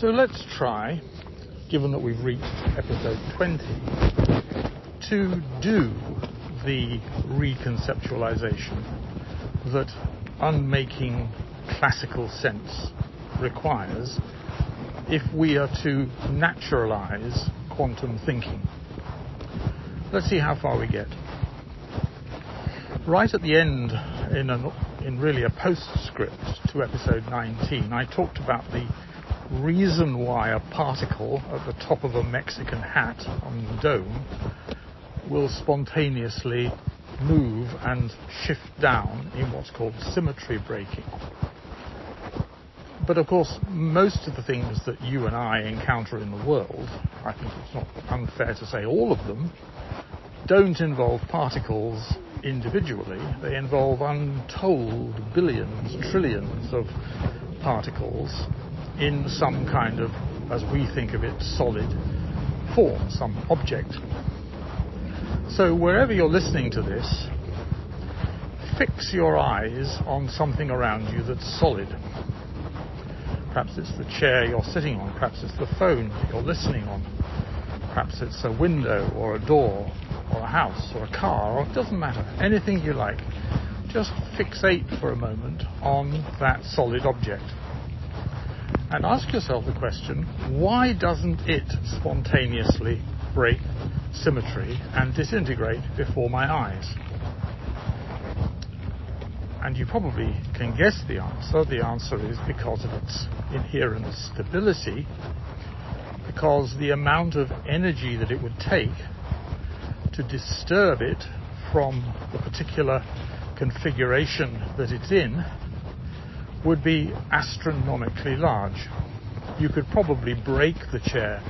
So let's try, given that we've reached episode 20, to do the reconceptualization that unmaking classical sense requires if we are to naturalize quantum thinking. Let's see how far we get. Right at the end, in, an, in really a postscript to episode 19, I talked about the reason why a particle at the top of a Mexican hat on the dome will spontaneously move and shift down in what's called symmetry breaking. But of course, most of the things that you and I encounter in the world, I think it's not unfair to say all of them, don't involve particles individually. They involve untold billions, trillions of particles in some kind of, as we think of it, solid form, some object. So wherever you're listening to this, fix your eyes on something around you that's solid. Perhaps it's the chair you're sitting on, perhaps it's the phone you're listening on, perhaps it's a window or a door or a house or a car, or it doesn't matter, anything you like. Just fixate for a moment on that solid object. And ask yourself the question, why doesn't it spontaneously break symmetry and disintegrate before my eyes? And you probably can guess the answer. The answer is because of its inherent stability, because the amount of energy that it would take to disturb it from the particular configuration that it's in would be astronomically large. You could probably break the chair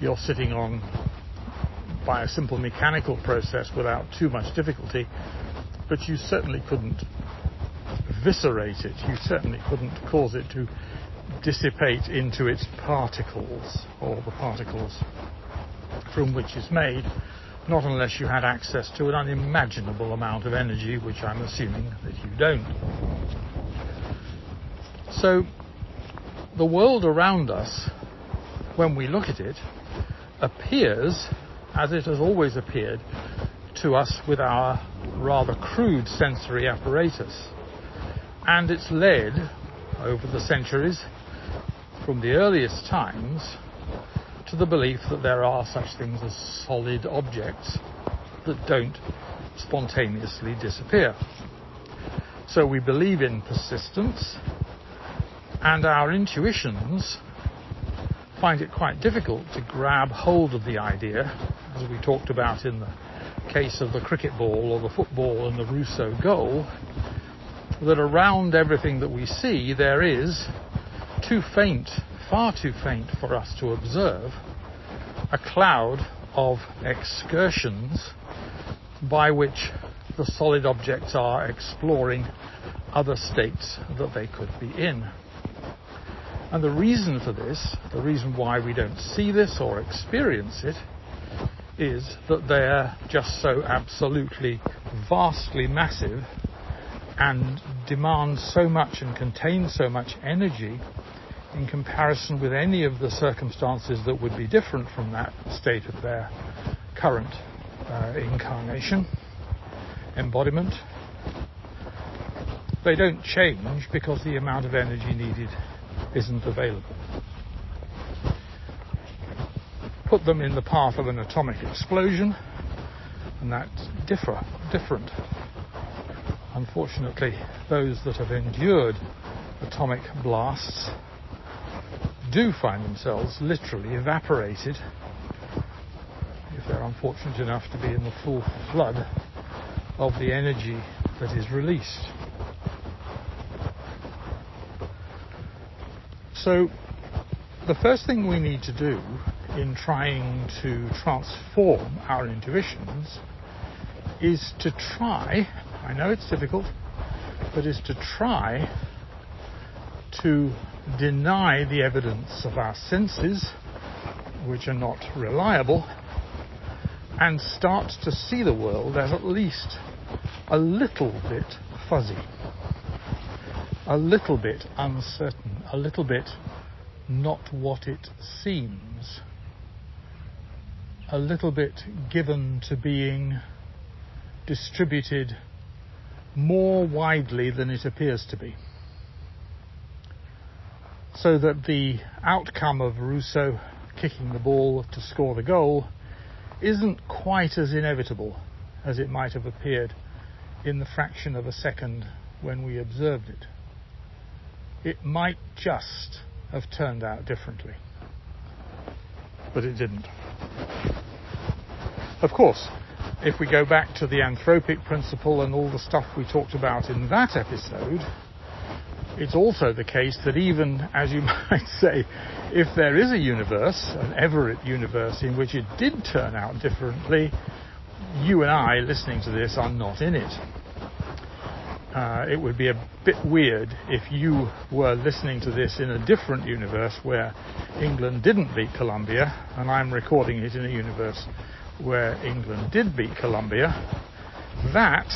you're sitting on by a simple mechanical process without too much difficulty, but you certainly couldn't eviscerate it. You certainly couldn't cause it to dissipate into its particles, or the particles from which it's made, not unless you had access to an unimaginable amount of energy, which I'm assuming that you don't. So, the world around us, when we look at it, appears as it has always appeared to us with our rather crude sensory apparatus. And it's led over the centuries from the earliest times to the belief that there are such things as solid objects that don't spontaneously disappear. So we believe in persistence, and our intuitions find it quite difficult to grab hold of the idea, as we talked about in the case of the cricket ball or the football and the Rousseau goal, that around everything that we see there is too faint, far too faint for us to observe, a cloud of excursions by which the solid objects are exploring other states that they could be in. And the reason for this, the reason why we don't see this or experience it, is that they're just so absolutely vastly massive and demand so much and contain so much energy in comparison with any of the circumstances that would be different from that state of their current uh, incarnation, embodiment. They don't change because the amount of energy needed isn't available. Put them in the path of an atomic explosion, and that's differ, different Unfortunately, those that have endured atomic blasts do find themselves literally evaporated if they're unfortunate enough to be in the full flood of the energy that is released. So, the first thing we need to do in trying to transform our intuitions is to try I know it's difficult, but is to try to deny the evidence of our senses, which are not reliable, and start to see the world as at least a little bit fuzzy, a little bit uncertain, a little bit not what it seems. A little bit given to being distributed more widely than it appears to be. So that the outcome of Rousseau kicking the ball to score the goal isn't quite as inevitable as it might have appeared in the fraction of a second when we observed it. It might just have turned out differently. But it didn't. Of course, if we go back to the anthropic principle and all the stuff we talked about in that episode, it's also the case that even, as you might say, if there is a universe, an Everett universe, in which it did turn out differently, you and I, listening to this, are not in it. Uh, it would be a bit weird if you were listening to this in a different universe where England didn't beat Colombia, and I'm recording it in a universe where England did beat Colombia. That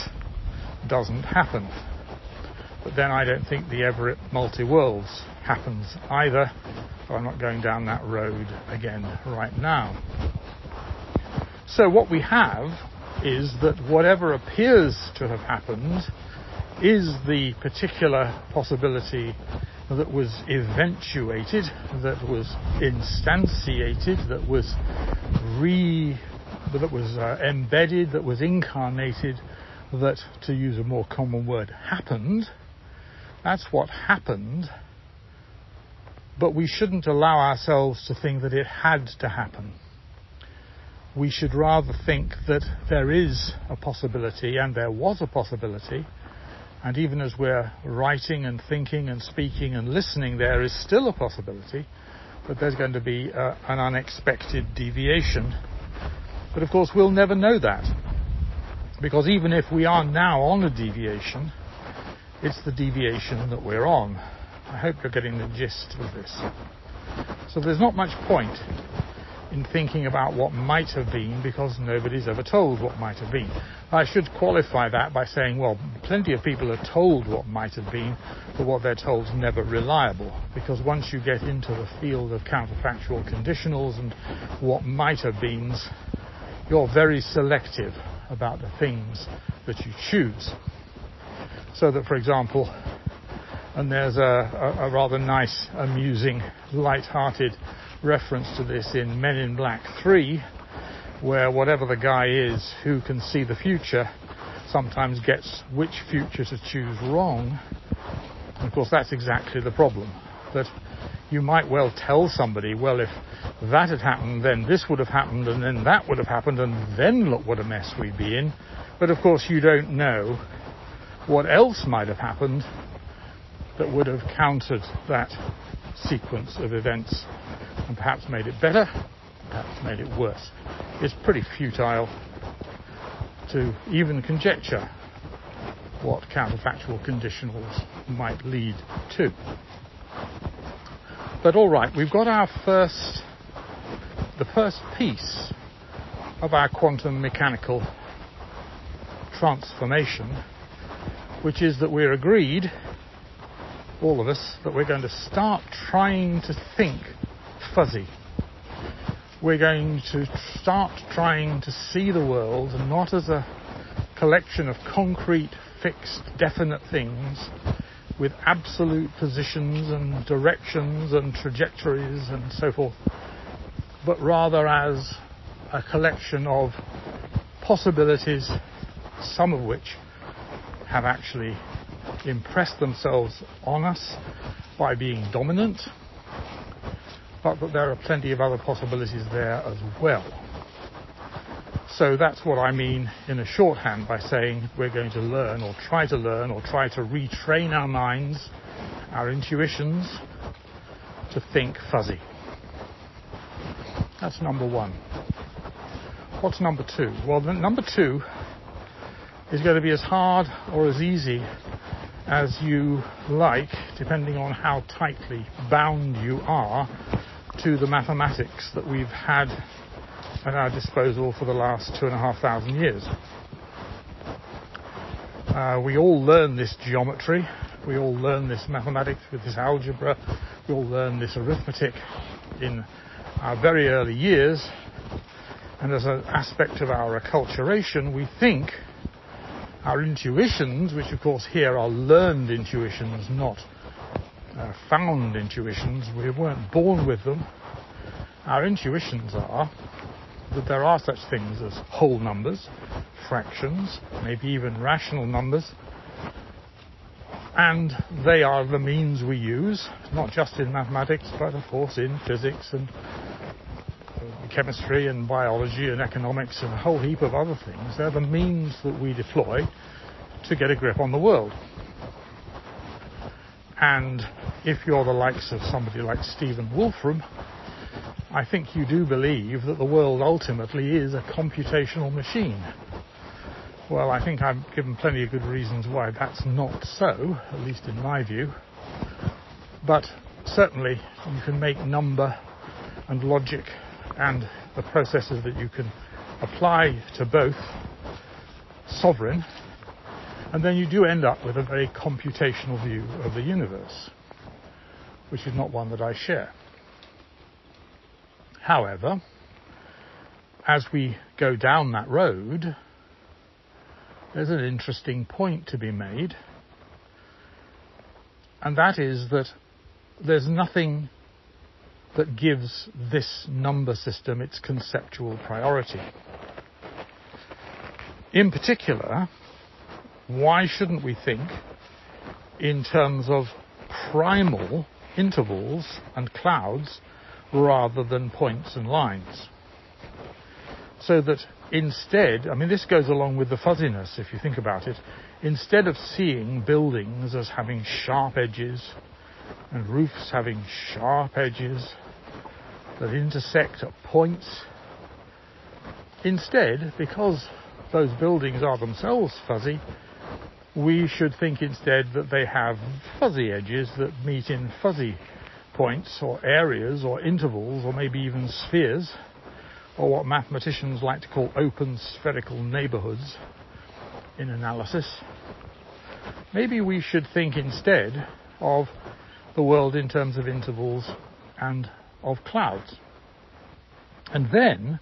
doesn't happen. But then I don't think the Everett multi worlds happens either, so I'm not going down that road again right now. So what we have is that whatever appears to have happened is the particular possibility that was eventuated, that was instantiated, that was re, that was uh, embedded, that was incarnated, that, to use a more common word, happened. That's what happened. But we shouldn't allow ourselves to think that it had to happen. We should rather think that there is a possibility, and there was a possibility, and even as we're writing and thinking and speaking and listening, there is still a possibility that there's going to be uh, an unexpected deviation. But of course, we'll never know that. Because even if we are now on a deviation, it's the deviation that we're on. I hope you're getting the gist of this. So there's not much point in thinking about what might have been because nobody's ever told what might have been. I should qualify that by saying, well, plenty of people are told what might have been, but what they're told is never reliable because once you get into the field of counterfactual conditionals and what might have beens, you're very selective about the things that you choose. So that, for example, and there's a, a, a rather nice, amusing, light-hearted reference to this in Men in Black 3, where whatever the guy is who can see the future sometimes gets which future to choose wrong. And of course, that's exactly the problem. That you might well tell somebody, well, if that had happened, then this would have happened, and then that would have happened, and then look what a mess we'd be in. But of course, you don't know what else might have happened that would have countered that sequence of events and perhaps made it better, perhaps made it worse. It's pretty futile to even conjecture what counterfactual conditionals might lead to. But all right, we've got our first, the first piece of our quantum mechanical transformation, which is that we're agreed all of us, that we're going to start trying to think fuzzy. We're going to start trying to see the world not as a collection of concrete, fixed, definite things with absolute positions and directions and trajectories and so forth, but rather as a collection of possibilities, some of which have actually impressed themselves on us by being dominant, but that there are plenty of other possibilities there as well. So that's what I mean in a shorthand by saying we're going to learn or try to learn or try to retrain our minds, our intuitions, to think fuzzy. That's number one. What's number two? Well, number two is going to be as hard or as easy as you like, depending on how tightly bound you are to the mathematics that we've had at our disposal for the last two and a half thousand years. Uh, we all learn this geometry, we all learn this mathematics with this algebra, we all learn this arithmetic in our very early years, and as an aspect of our acculturation, we think our intuitions, which of course here are learned intuitions, not uh, found intuitions, we weren't born with them. Our intuitions are that there are such things as whole numbers, fractions, maybe even rational numbers, and they are the means we use, not just in mathematics, but of course in physics and chemistry and biology and economics and a whole heap of other things. They're the means that we deploy to get a grip on the world. And if you're the likes of somebody like Stephen Wolfram, I think you do believe that the world ultimately is a computational machine. Well, I think I've given plenty of good reasons why that's not so, at least in my view. But certainly you can make number and logic and the processes that you can apply to both sovereign, and then you do end up with a very computational view of the universe, which is not one that I share. However, as we go down that road, there's an interesting point to be made, and that is that there's nothing that gives this number system its conceptual priority. In particular, why shouldn't we think in terms of primal intervals and clouds rather than points and lines? So that instead, I mean, this goes along with the fuzziness, if you think about it. Instead of seeing buildings as having sharp edges and roofs having sharp edges that intersect at points, instead, because those buildings are themselves fuzzy, we should think instead that they have fuzzy edges that meet in fuzzy points or areas or intervals or maybe even spheres or what mathematicians like to call open spherical neighborhoods in analysis. Maybe we should think instead of the world in terms of intervals and of clouds. And then,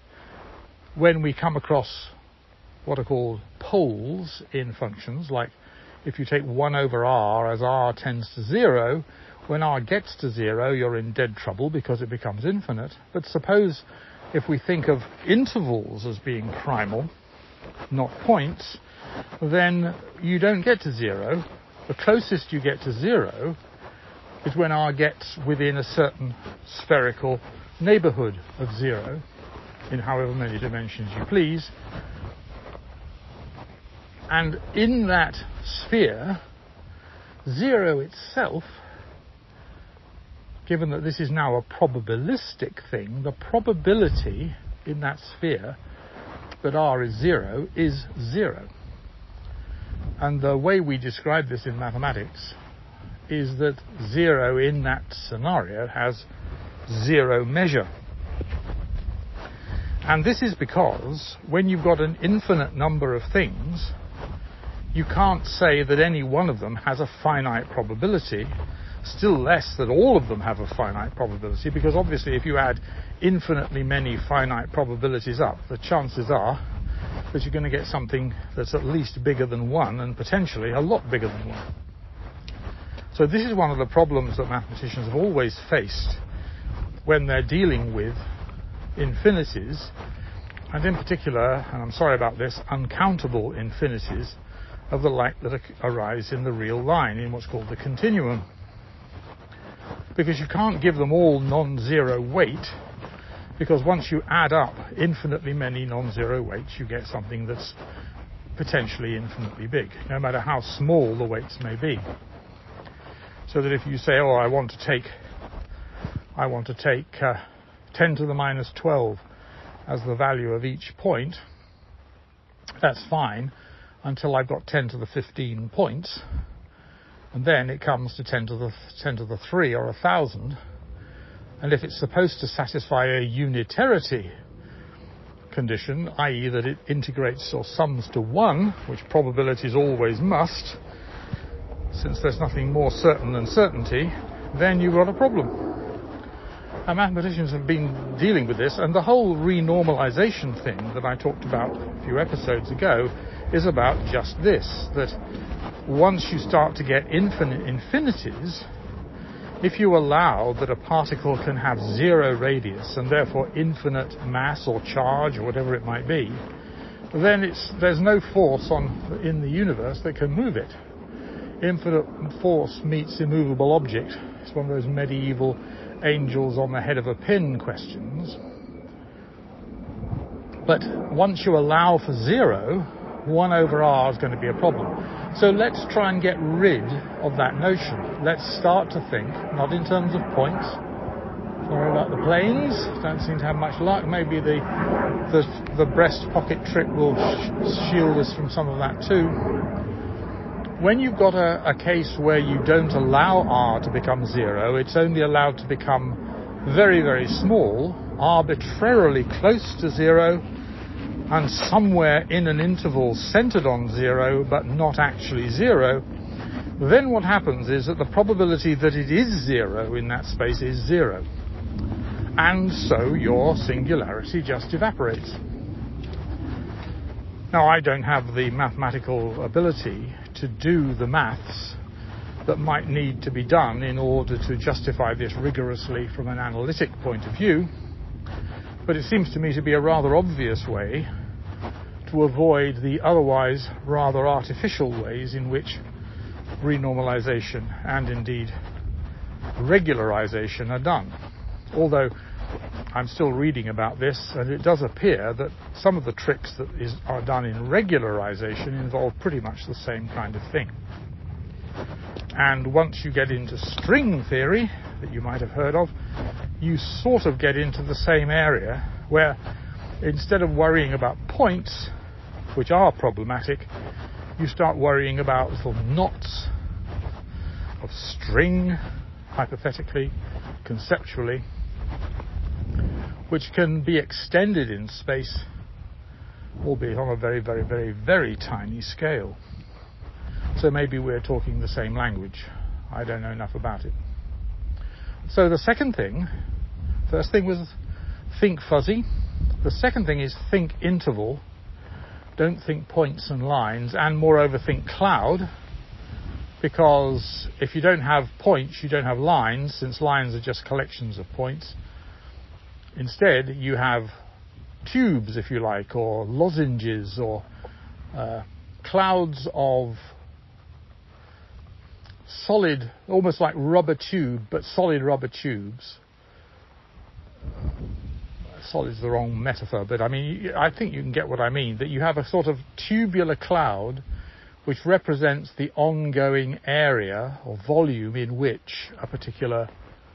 when we come across what are called poles in functions, like if you take 1 over r as r tends to 0, when r gets to 0, you're in dead trouble because it becomes infinite. But suppose if we think of intervals as being primal, not points, then you don't get to zero. The closest you get to zero is when r gets within a certain spherical neighborhood of zero, in however many dimensions you please. And in that sphere, zero itself given that this is now a probabilistic thing, the probability in that sphere that r is zero is zero. And the way we describe this in mathematics is that zero in that scenario has zero measure. And this is because when you've got an infinite number of things, you can't say that any one of them has a finite probability still less that all of them have a finite probability because obviously if you add infinitely many finite probabilities up, the chances are that you're going to get something that's at least bigger than one and potentially a lot bigger than one. So this is one of the problems that mathematicians have always faced when they're dealing with infinities, and in particular, and I'm sorry about this, uncountable infinities of the light that arise in the real line, in what's called the continuum. Because you can't give them all non-zero weight because once you add up infinitely many non-zero weights you get something that's potentially infinitely big no matter how small the weights may be. So that if you say oh I want to take I want to take uh, 10 to the minus 12 as the value of each point that's fine until I've got 10 to the 15 points and then it comes to 10 to the 10 to the 3 or 1000 and if it's supposed to satisfy a unitarity condition i.e. that it integrates or sums to 1 which probabilities always must since there's nothing more certain than certainty then you've got a problem. And mathematicians have been dealing with this, and the whole renormalization thing that I talked about a few episodes ago is about just this that once you start to get infinite infinities, if you allow that a particle can have zero radius and therefore infinite mass or charge or whatever it might be, then there's no force on, in the universe that can move it. Infinite force meets immovable object. It's one of those medieval angels on the head of a pin questions. But once you allow for zero, 1 over r is going to be a problem. So let's try and get rid of that notion. Let's start to think, not in terms of points. Sorry about the planes, don't seem to have much luck. Maybe the, the, the breast pocket trick will sh- shield us from some of that too. When you've got a, a case where you don't allow r to become zero, it's only allowed to become very, very small, arbitrarily close to zero, and somewhere in an interval centered on zero but not actually zero, then what happens is that the probability that it is zero in that space is zero. And so your singularity just evaporates. Now, I don't have the mathematical ability to do the maths that might need to be done in order to justify this rigorously from an analytic point of view, but it seems to me to be a rather obvious way to avoid the otherwise rather artificial ways in which renormalization and indeed regularization are done. Although I'm still reading about this, and it does appear that some of the tricks that is, are done in regularization involve pretty much the same kind of thing. And once you get into string theory, that you might have heard of, you sort of get into the same area where instead of worrying about points, which are problematic, you start worrying about little knots of string, hypothetically, conceptually, which can be extended in space, albeit on a very, very, very, very tiny scale. So maybe we're talking the same language. I don't know enough about it. So the second thing, first thing was think fuzzy. The second thing is think interval don't think points and lines, and moreover think cloud, because if you don't have points, you don't have lines, since lines are just collections of points. Instead, you have tubes, if you like, or lozenges, or uh, clouds of solid, almost like rubber tube, but solid rubber tubes solid is the wrong metaphor, but I mean, I think you can get what I mean. That you have a sort of tubular cloud which represents the ongoing area or volume in which a particular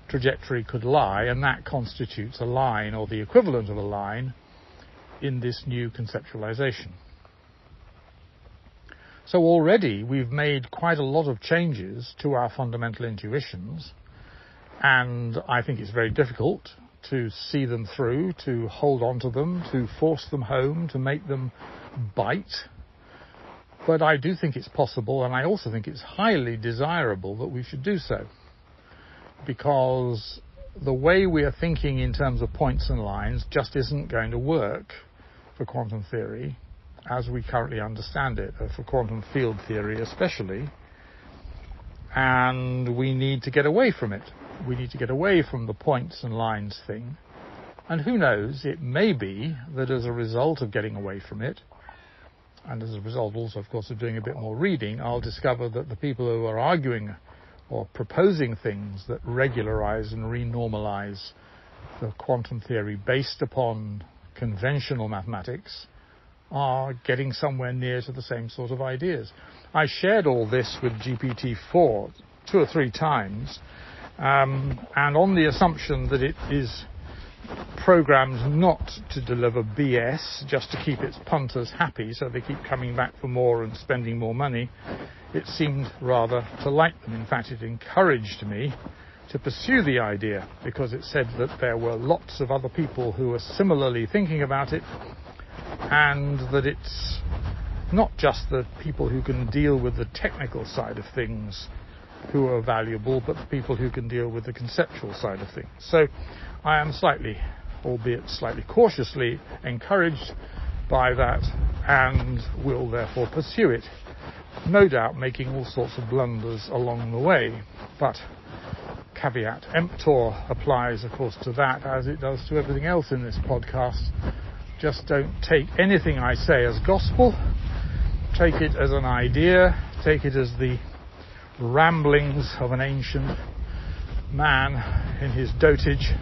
trajectory could lie, and that constitutes a line or the equivalent of a line in this new conceptualization. So already we've made quite a lot of changes to our fundamental intuitions, and I think it's very difficult to see them through, to hold on to them, to force them home, to make them bite. But I do think it's possible, and I also think it's highly desirable that we should do so. Because the way we are thinking in terms of points and lines just isn't going to work for quantum theory as we currently understand it, or for quantum field theory especially. And we need to get away from it we need to get away from the points and lines thing. And who knows, it may be that as a result of getting away from it, and as a result also, of course, of doing a bit more reading, I'll discover that the people who are arguing or proposing things that regularize and renormalize the quantum theory based upon conventional mathematics are getting somewhere near to the same sort of ideas. I shared all this with GPT-4 two or three times, um, and on the assumption that it is programmed not to deliver BS, just to keep its punters happy so they keep coming back for more and spending more money, it seemed rather to like them. In fact, it encouraged me to pursue the idea because it said that there were lots of other people who were similarly thinking about it and that it's not just the people who can deal with the technical side of things who are valuable, but the people who can deal with the conceptual side of things. So I am slightly, albeit slightly cautiously, encouraged by that and will therefore pursue it. No doubt making all sorts of blunders along the way, but caveat emptor applies, of course, to that as it does to everything else in this podcast. Just don't take anything I say as gospel. Take it as an idea. Take it as the ramblings of an ancient man in his dotage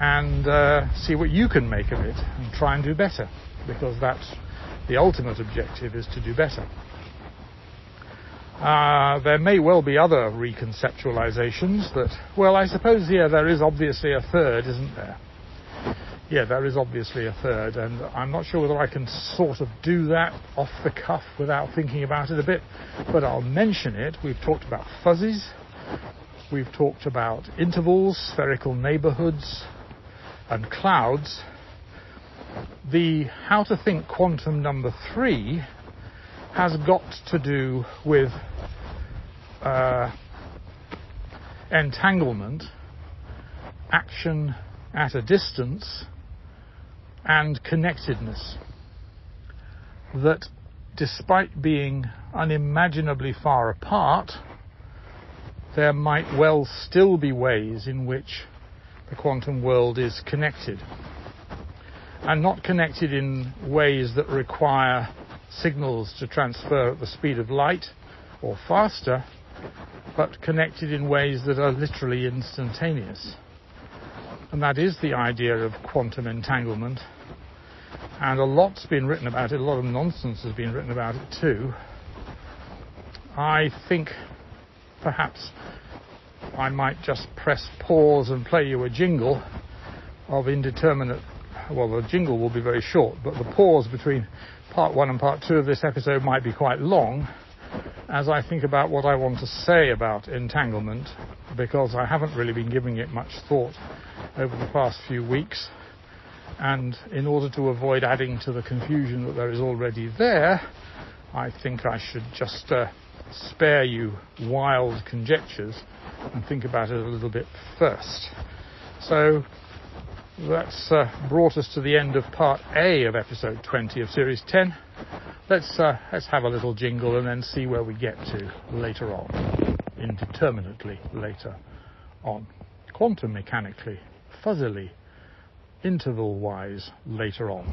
and uh, see what you can make of it and try and do better because that's the ultimate objective is to do better. Uh, there may well be other reconceptualizations that, well, I suppose here there is obviously a third, isn't there? Yeah, there is obviously a third, and I'm not sure whether I can sort of do that off the cuff without thinking about it a bit, but I'll mention it. We've talked about fuzzies, we've talked about intervals, spherical neighborhoods, and clouds. The how to think quantum number three has got to do with uh, entanglement, action at a distance, and connectedness. That despite being unimaginably far apart, there might well still be ways in which the quantum world is connected. And not connected in ways that require signals to transfer at the speed of light or faster, but connected in ways that are literally instantaneous. And that is the idea of quantum entanglement. And a lot's been written about it, a lot of nonsense has been written about it too. I think perhaps I might just press pause and play you a jingle of indeterminate. Well, the jingle will be very short, but the pause between part one and part two of this episode might be quite long as I think about what I want to say about entanglement because I haven't really been giving it much thought over the past few weeks. And in order to avoid adding to the confusion that there is already there, I think I should just uh, spare you wild conjectures and think about it a little bit first. So that's uh, brought us to the end of part A of episode 20 of series 10. Let's uh, let's have a little jingle and then see where we get to later on, indeterminately later on, quantum mechanically, fuzzily, interval-wise later on,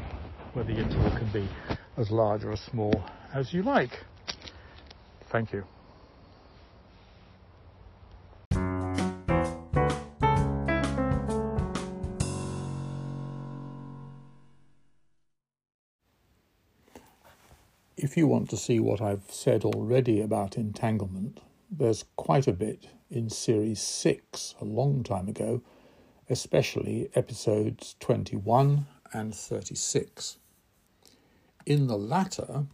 where the interval can be as large or as small as you like. Thank you. if you want to see what I've said already about entanglement, there's quite a bit in Series 6 a long time ago, especially episodes 21 and 36. In the latter,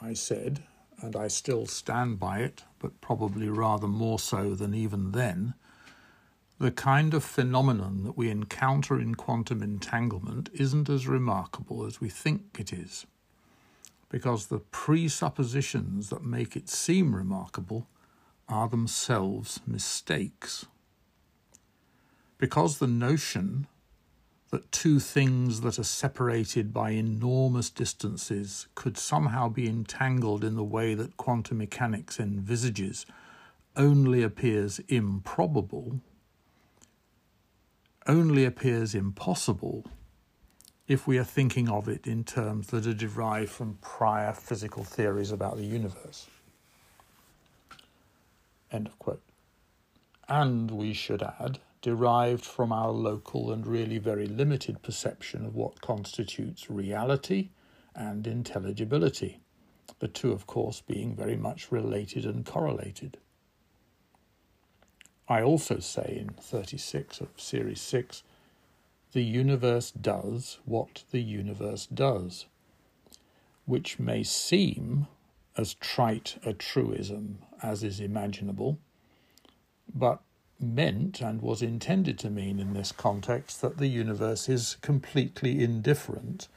I said, and I still stand by it, but probably rather more so than even then, the kind of phenomenon that we encounter in quantum entanglement isn't as remarkable as we think it is because the presuppositions that make it seem remarkable are themselves mistakes. Because the notion that two things that are separated by enormous distances could somehow be entangled in the way that quantum mechanics envisages only appears improbable, only appears impossible if we are thinking of it in terms that are derived from prior physical theories about the universe. End of quote. And we should add, derived from our local and really very limited perception of what constitutes reality and intelligibility, the two, of course, being very much related and correlated. I also say in 36 of Series 6 the universe does what the universe does, which may seem as trite a truism as is imaginable, but meant and was intended to mean in this context that the universe is completely indifferent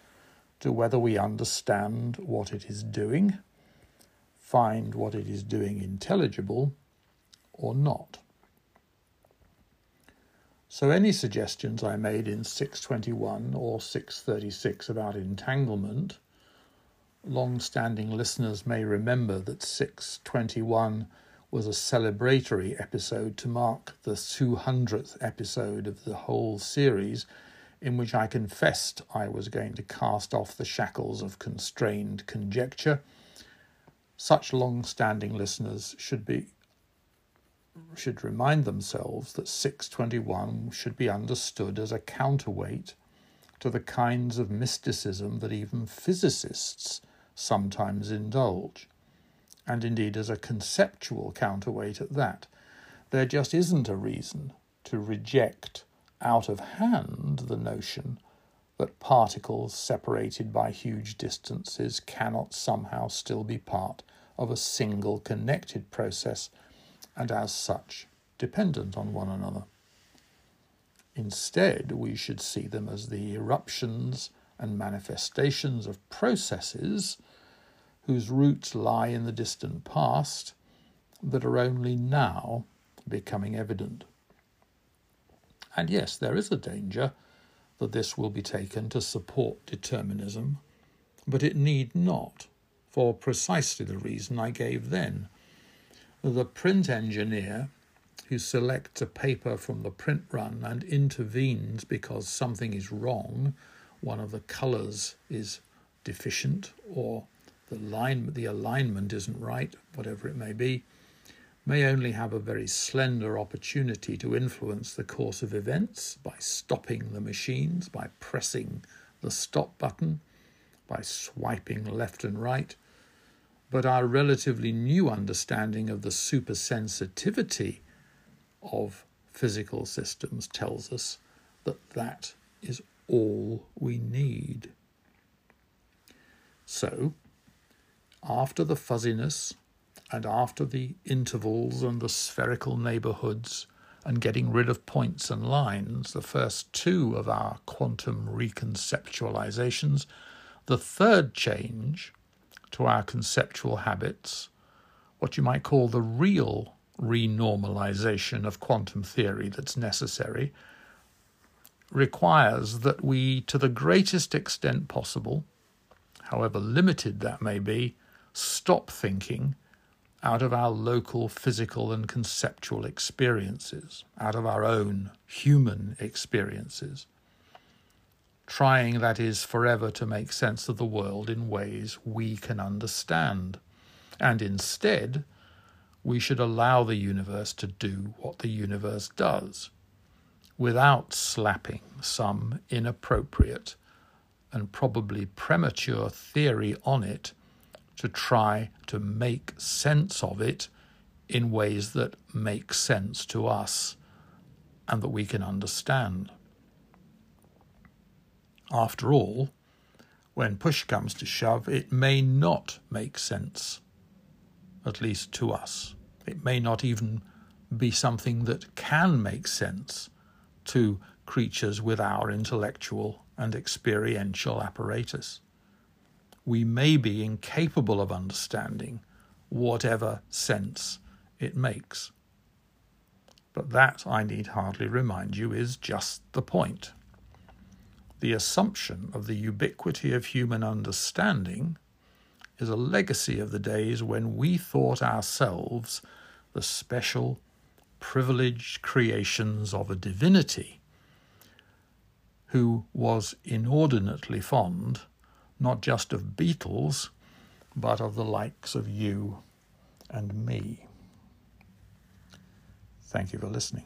to whether we understand what it is doing, find what it is doing intelligible, or not. So, any suggestions I made in 621 or 636 about entanglement, long standing listeners may remember that 621 was a celebratory episode to mark the 200th episode of the whole series, in which I confessed I was going to cast off the shackles of constrained conjecture. Such long standing listeners should be should remind themselves that 621 should be understood as a counterweight to the kinds of mysticism that even physicists sometimes indulge, and indeed as a conceptual counterweight at that. There just isn't a reason to reject out of hand the notion that particles separated by huge distances cannot somehow still be part of a single connected process and as such dependent on one another. Instead, we should see them as the eruptions and manifestations of processes whose roots lie in the distant past that are only now becoming evident. And yes, there is a danger that this will be taken to support determinism, but it need not, for precisely the reason I gave then the print engineer who selects a paper from the print run and intervenes because something is wrong, one of the colours is deficient or the line the alignment isn't right, whatever it may be, may only have a very slender opportunity to influence the course of events by stopping the machines, by pressing the stop button, by swiping left and right, but our relatively new understanding of the supersensitivity of physical systems tells us that that is all we need. So, after the fuzziness and after the intervals and the spherical neighborhoods and getting rid of points and lines, the first two of our quantum reconceptualizations, the third change to our conceptual habits, what you might call the real renormalization of quantum theory that's necessary, requires that we, to the greatest extent possible, however limited that may be, stop thinking out of our local physical and conceptual experiences, out of our own human experiences, trying, that is, forever to make sense of the world in ways we can understand. And instead, we should allow the universe to do what the universe does without slapping some inappropriate and probably premature theory on it to try to make sense of it in ways that make sense to us and that we can understand. After all, when push comes to shove, it may not make sense, at least to us. It may not even be something that can make sense to creatures with our intellectual and experiential apparatus. We may be incapable of understanding whatever sense it makes. But that, I need hardly remind you, is just the point the assumption of the ubiquity of human understanding is a legacy of the days when we thought ourselves the special, privileged creations of a divinity who was inordinately fond not just of beetles, but of the likes of you and me. Thank you for listening.